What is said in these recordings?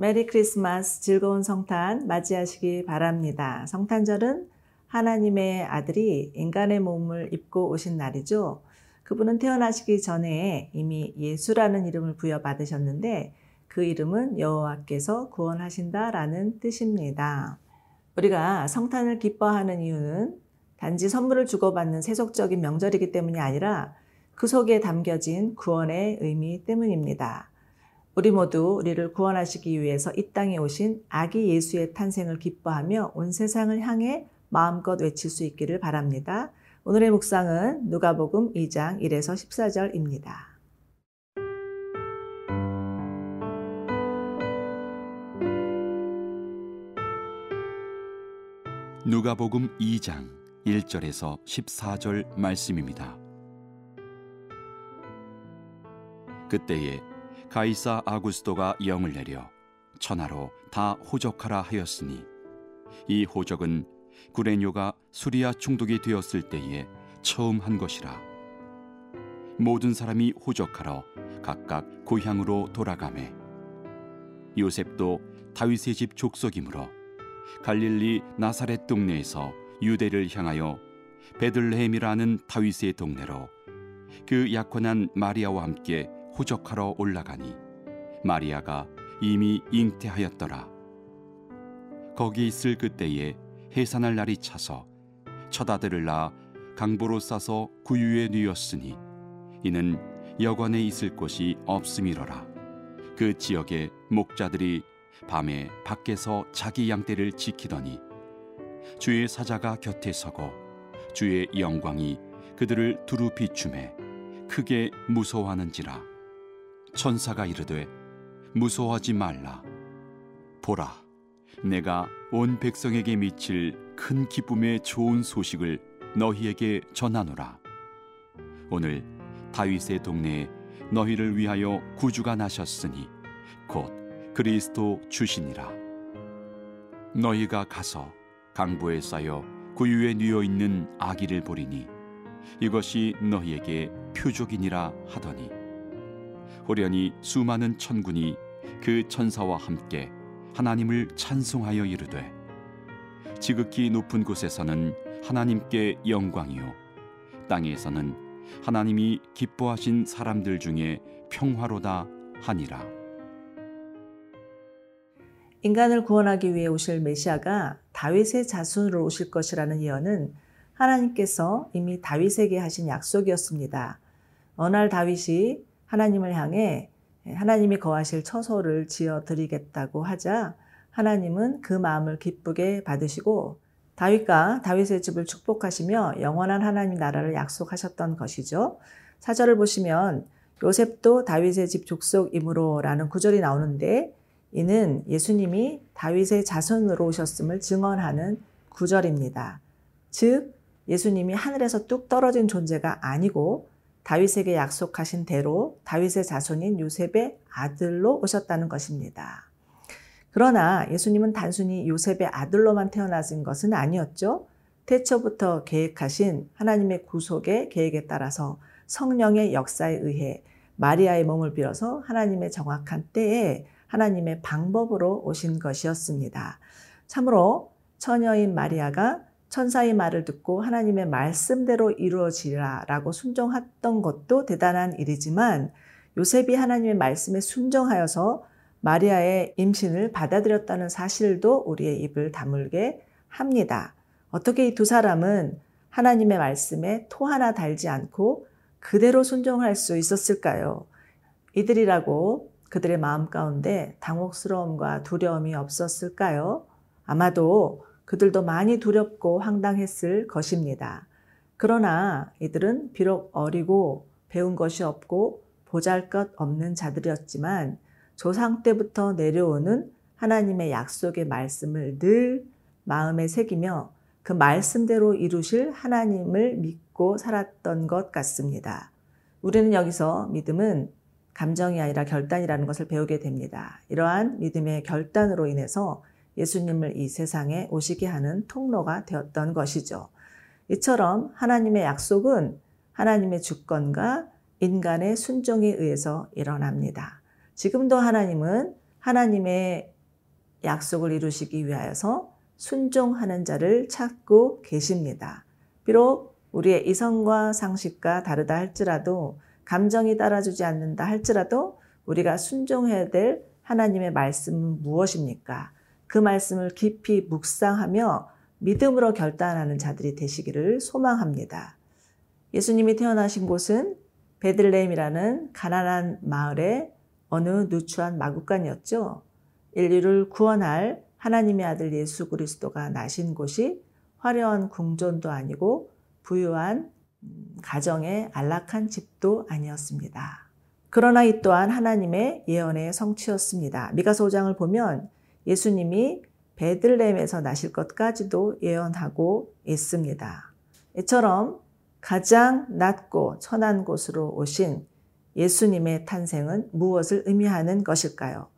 메리 크리스마스 즐거운 성탄 맞이하시기 바랍니다. 성탄절은 하나님의 아들이 인간의 몸을 입고 오신 날이죠. 그분은 태어나시기 전에 이미 예수라는 이름을 부여받으셨는데 그 이름은 여호와께서 구원하신다라는 뜻입니다. 우리가 성탄을 기뻐하는 이유는 단지 선물을 주고받는 세속적인 명절이기 때문이 아니라 그 속에 담겨진 구원의 의미 때문입니다. 우리 모두 우리를 구원하시기 위해서 이 땅에 오신 아기 예수의 탄생을 기뻐하며 온 세상을 향해 마음껏 외칠 수 있기를 바랍니다. 오늘의 묵상은 누가복음 2장 1에서 14절입니다. 누가복음 2장 1절에서 14절 말씀입니다. 그때에 가이사 아구스도가 영을 내려 천하로 다 호적하라 하였으니 이 호적은 구레뇨가 수리아 총독이 되었을 때에 처음 한 것이라. 모든 사람이 호적하러 각각 고향으로 돌아가매 요셉도 다윗의 집 족속이므로 갈릴리 나사렛 동네에서 유대를 향하여 베들레헴이라는 다윗의 동네로 그 약혼한 마리아와 함께 호적하러 올라가니 마리아가 이미 잉태하였더라. 거기 있을 그때에 해산할 날이 차서 첫 아들을 낳아 강보로 싸서 구유에 누였으니 이는 여관에 있을 곳이 없음이러라. 그 지역의 목자들이 밤에 밖에서 자기 양떼를 지키더니 주의 사자가 곁에 서고 주의 영광이 그들을 두루 비춤해 크게 무서워하는지라 천사가 이르되 무서워하지 말라. 보라 내가 온 백성에게 미칠 큰 기쁨의 좋은 소식을 너희에게 전하노라. 오늘 다윗의 동네에 너희를 위하여 구주가 나셨으니 곧 그리스도 주시니라. 너희가 가서 강보에 쌓여 구유에 뉘어 있는 아기를 보리니 이것이 너희에게 표적이니라 하더니 호련히 수많은 천군이 그 천사와 함께 하나님을 찬송하여 이르되 지극히 높은 곳에서는 하나님께 영광이요 땅에서는 하나님이 기뻐하신 사람들 중에 평화로다 하니라 인간을 구원하기 위해 오실 메시아가 다윗의 자손으로 오실 것이라는 예언은 하나님께서 이미 다윗에게 하신 약속이었습니다. 어느 날 다윗이 하나님을 향해 하나님이 거하실 처소를 지어 드리겠다고 하자 하나님은 그 마음을 기쁘게 받으시고 다윗과 다윗의 집을 축복하시며 영원한 하나님 나라를 약속하셨던 것이죠. 사절을 보시면 요셉도 다윗의 집 족속이므로라는 구절이 나오는데 이는 예수님이 다윗의 자손으로 오셨음을 증언하는 구절입니다. 즉 예수님이 하늘에서 뚝 떨어진 존재가 아니고 다윗에게 약속하신 대로 다윗의 자손인 요셉의 아들로 오셨다는 것입니다. 그러나 예수님은 단순히 요셉의 아들로만 태어나신 것은 아니었죠. 태초부터 계획하신 하나님의 구속의 계획에 따라서 성령의 역사에 의해 마리아의 몸을 빌어서 하나님의 정확한 때에 하나님의 방법으로 오신 것이었습니다. 참으로 처녀인 마리아가 천사의 말을 듣고 하나님의 말씀대로 이루어지라 라고 순종했던 것도 대단한 일이지만 요셉이 하나님의 말씀에 순종하여서 마리아의 임신을 받아들였다는 사실도 우리의 입을 다물게 합니다. 어떻게 이 두 사람은 하나님의 말씀에 토 하나 달지 않고 그대로 순종할 수 있었을까요? 이들이라고 그들의 마음 가운데 당혹스러움과 두려움이 없었을까요? 아마도 그들도 많이 두렵고 황당했을 것입니다. 그러나 이들은 비록 어리고 배운 것이 없고 보잘 것 없는 자들이었지만 조상 때부터 내려오는 하나님의 약속의 말씀을 늘 마음에 새기며 그 말씀대로 이루실 하나님을 믿고 살았던 것 같습니다. 우리는 여기서 믿음은 감정이 아니라 결단이라는 것을 배우게 됩니다. 이러한 믿음의 결단으로 인해서 예수님을 이 세상에 오시게 하는 통로가 되었던 것이죠. 이처럼 하나님의 약속은 하나님의 주권과 인간의 순종에 의해서 일어납니다. 지금도 하나님은 하나님의 약속을 이루시기 위하여서 순종하는 자를 찾고 계십니다. 비록 우리의 이성과 상식과 다르다 할지라도 감정이 따라주지 않는다 할지라도 우리가 순종해야 될 하나님의 말씀은 무엇입니까? 그 말씀을 깊이 묵상하며 믿음으로 결단하는 자들이 되시기를 소망합니다. 예수님이 태어나신 곳은 베들레헴이라는 가난한 마을의 어느 누추한 마구간이었죠. 인류를 구원할 하나님의 아들 예수 그리스도가 나신 곳이 화려한 궁전도 아니고 부유한 음, 가정의 안락한 집도 아니었습니다. 그러나 이 또한 하나님의 예언의 성취였습니다. 미가서 5장을 보면 예수님이 베들레헴에서 나실 것까지도 예언하고 있습니다. 이처럼 가장 낮고 천한 곳으로 오신 예수님의 탄생은 무엇을 의미하는 것일까요?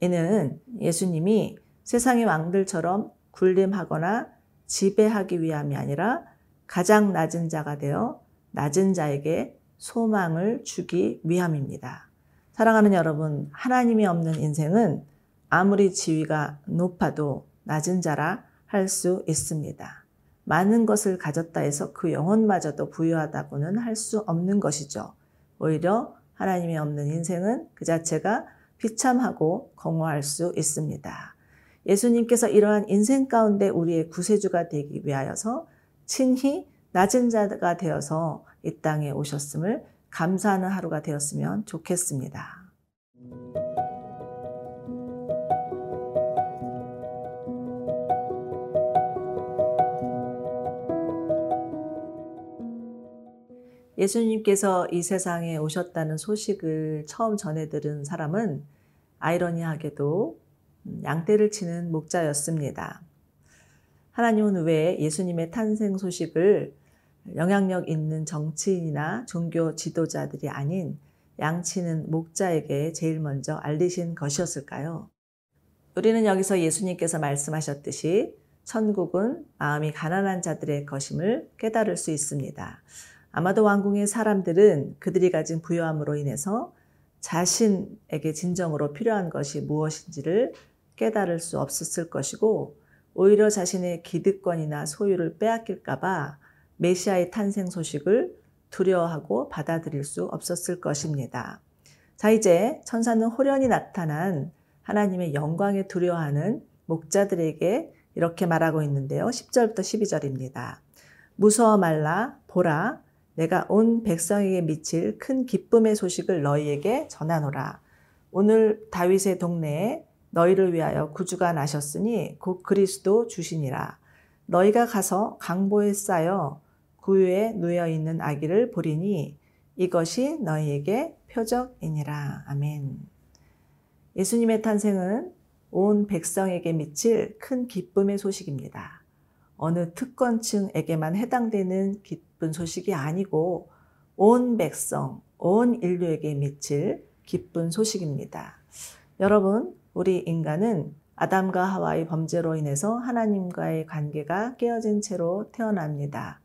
이는 예수님이 세상의 왕들처럼 군림하거나 지배하기 위함이 아니라 가장 낮은 자가 되어 낮은 자에게 소망을 주기 위함입니다. 사랑하는 여러분, 하나님이 없는 인생은 아무리 지위가 높아도 낮은 자라 할 수 있습니다. 많은 것을 가졌다 해서 그 영혼마저도 부유하다고는 할 수 없는 것이죠. 오히려 하나님이 없는 인생은 그 자체가 비참하고 공허할 수 있습니다. 예수님께서 이러한 인생 가운데 우리의 구세주가 되기 위하여서 친히 낮은 자가 되어서 이 땅에 오셨음을 감사하는 하루가 되었으면 좋겠습니다. 예수님께서 이 세상에 오셨다는 소식을 처음 전해 들은 사람은 아이러니하게도 양떼를 치는 목자였습니다. 하나님은 왜 예수님의 탄생 소식을 영향력 있는 정치인이나 종교 지도자들이 아닌 양치는 목자에게 제일 먼저 알리신 것이었을까요? 우리는 여기서 예수님께서 말씀하셨듯이 천국은 마음이 가난한 자들의 것임을 깨달을 수 있습니다. 아마도 왕궁의 사람들은 그들이 가진 부여함으로 인해서 자신에게 진정으로 필요한 것이 무엇인지를 깨달을 수 없었을 것이고 오히려 자신의 기득권이나 소유를 빼앗길까봐 메시아의 탄생 소식을 두려워하고 받아들일 수 없었을 것입니다. 자, 이제 천사는 호련히 나타난 하나님의 영광에 두려워하는 목자들에게 이렇게 말하고 있는데요. 10절부터 12절입니다. 무서워 말라, 보라, 내가 온 백성에게 미칠 큰 기쁨의 소식을 너희에게 전하노라. 오늘 다윗의 동네에 너희를 위하여 구주가 나셨으니 곧 그리스도 주시니라. 너희가 가서 강보에 쌓여 구유에 누여 있는 아기를 보리니 이것이 너희에게 표적이니라. 아멘. 예수님의 탄생은 온 백성에게 미칠 큰 기쁨의 소식입니다. 어느 특권층에게만 해당되는 기쁜 소식이 아니고 온 백성, 온 인류에게 미칠 기쁜 소식입니다. 여러분, 우리 인간은 아담과 하와의 범죄로 인해서 하나님과의 관계가 깨어진 채로 태어납니다.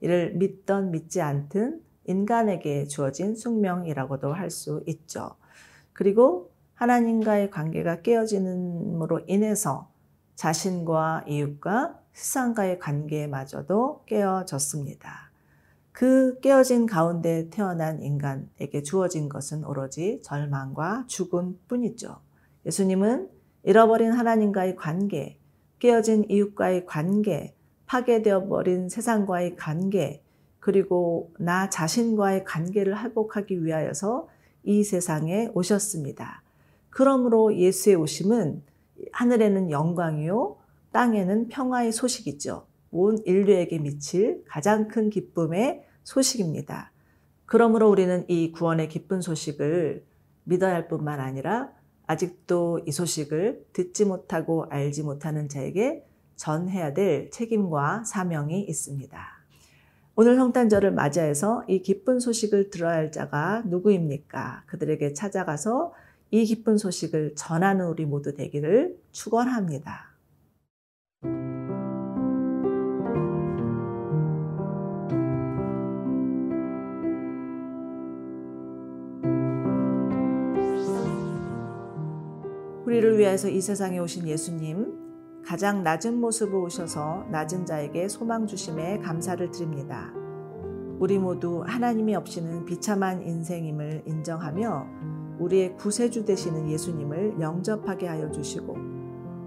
이를 믿던 믿지 않든 인간에게 주어진 숙명이라고도 할 수 있죠. 그리고 하나님과의 관계가 깨어지는으로 인해서 자신과 이웃과 세상과의 관계마저도 깨어졌습니다. 그 깨어진 가운데 태어난 인간에게 주어진 것은 오로지 절망과 죽음 뿐이죠. 예수님은 잃어버린 하나님과의 관계, 깨어진 이웃과의 관계, 파괴되어 버린 세상과의 관계, 그리고 나 자신과의 관계를 회복하기 위하여서 이 세상에 오셨습니다. 그러므로 예수의 오심은 하늘에는 영광이요, 땅에는 평화의 소식이죠. 온 인류에게 미칠 가장 큰 기쁨의 소식입니다. 그러므로 우리는 이 구원의 기쁜 소식을 믿어야 할 뿐만 아니라 아직도 이 소식을 듣지 못하고 알지 못하는 자에게 전해야 될 책임과 사명이 있습니다. 오늘 성탄절을 맞이해서 이 기쁜 소식을 들어야 할 자가 누구입니까? 그들에게 찾아가서 이 기쁜 소식을 전하는 우리 모두 되기를 축원합니다. 우리 유다에서 이 세상에 오신 예수님, 가장 낮은 모습으로 오셔서 낮은 자에게 소망 주심에 감사를 드립니다. 우리 모두 하나님이 없이는 비참한 인생임을 인정하며 우리의 구세주 되시는 예수님을 영접하게 하여 주시고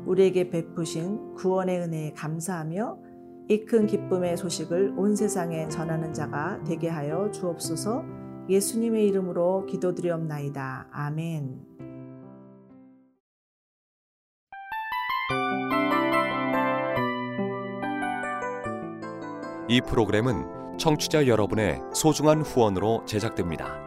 우리에게 베푸신 구원의 은혜에 감사하며 이 큰 기쁨의 소식을 온 세상에 전하는 자가 되게 하여 주옵소서 예수님의 이름으로 기도드리옵나이다. 아멘. 이 프로그램은 청취자 여러분의 소중한 후원으로 제작됩니다.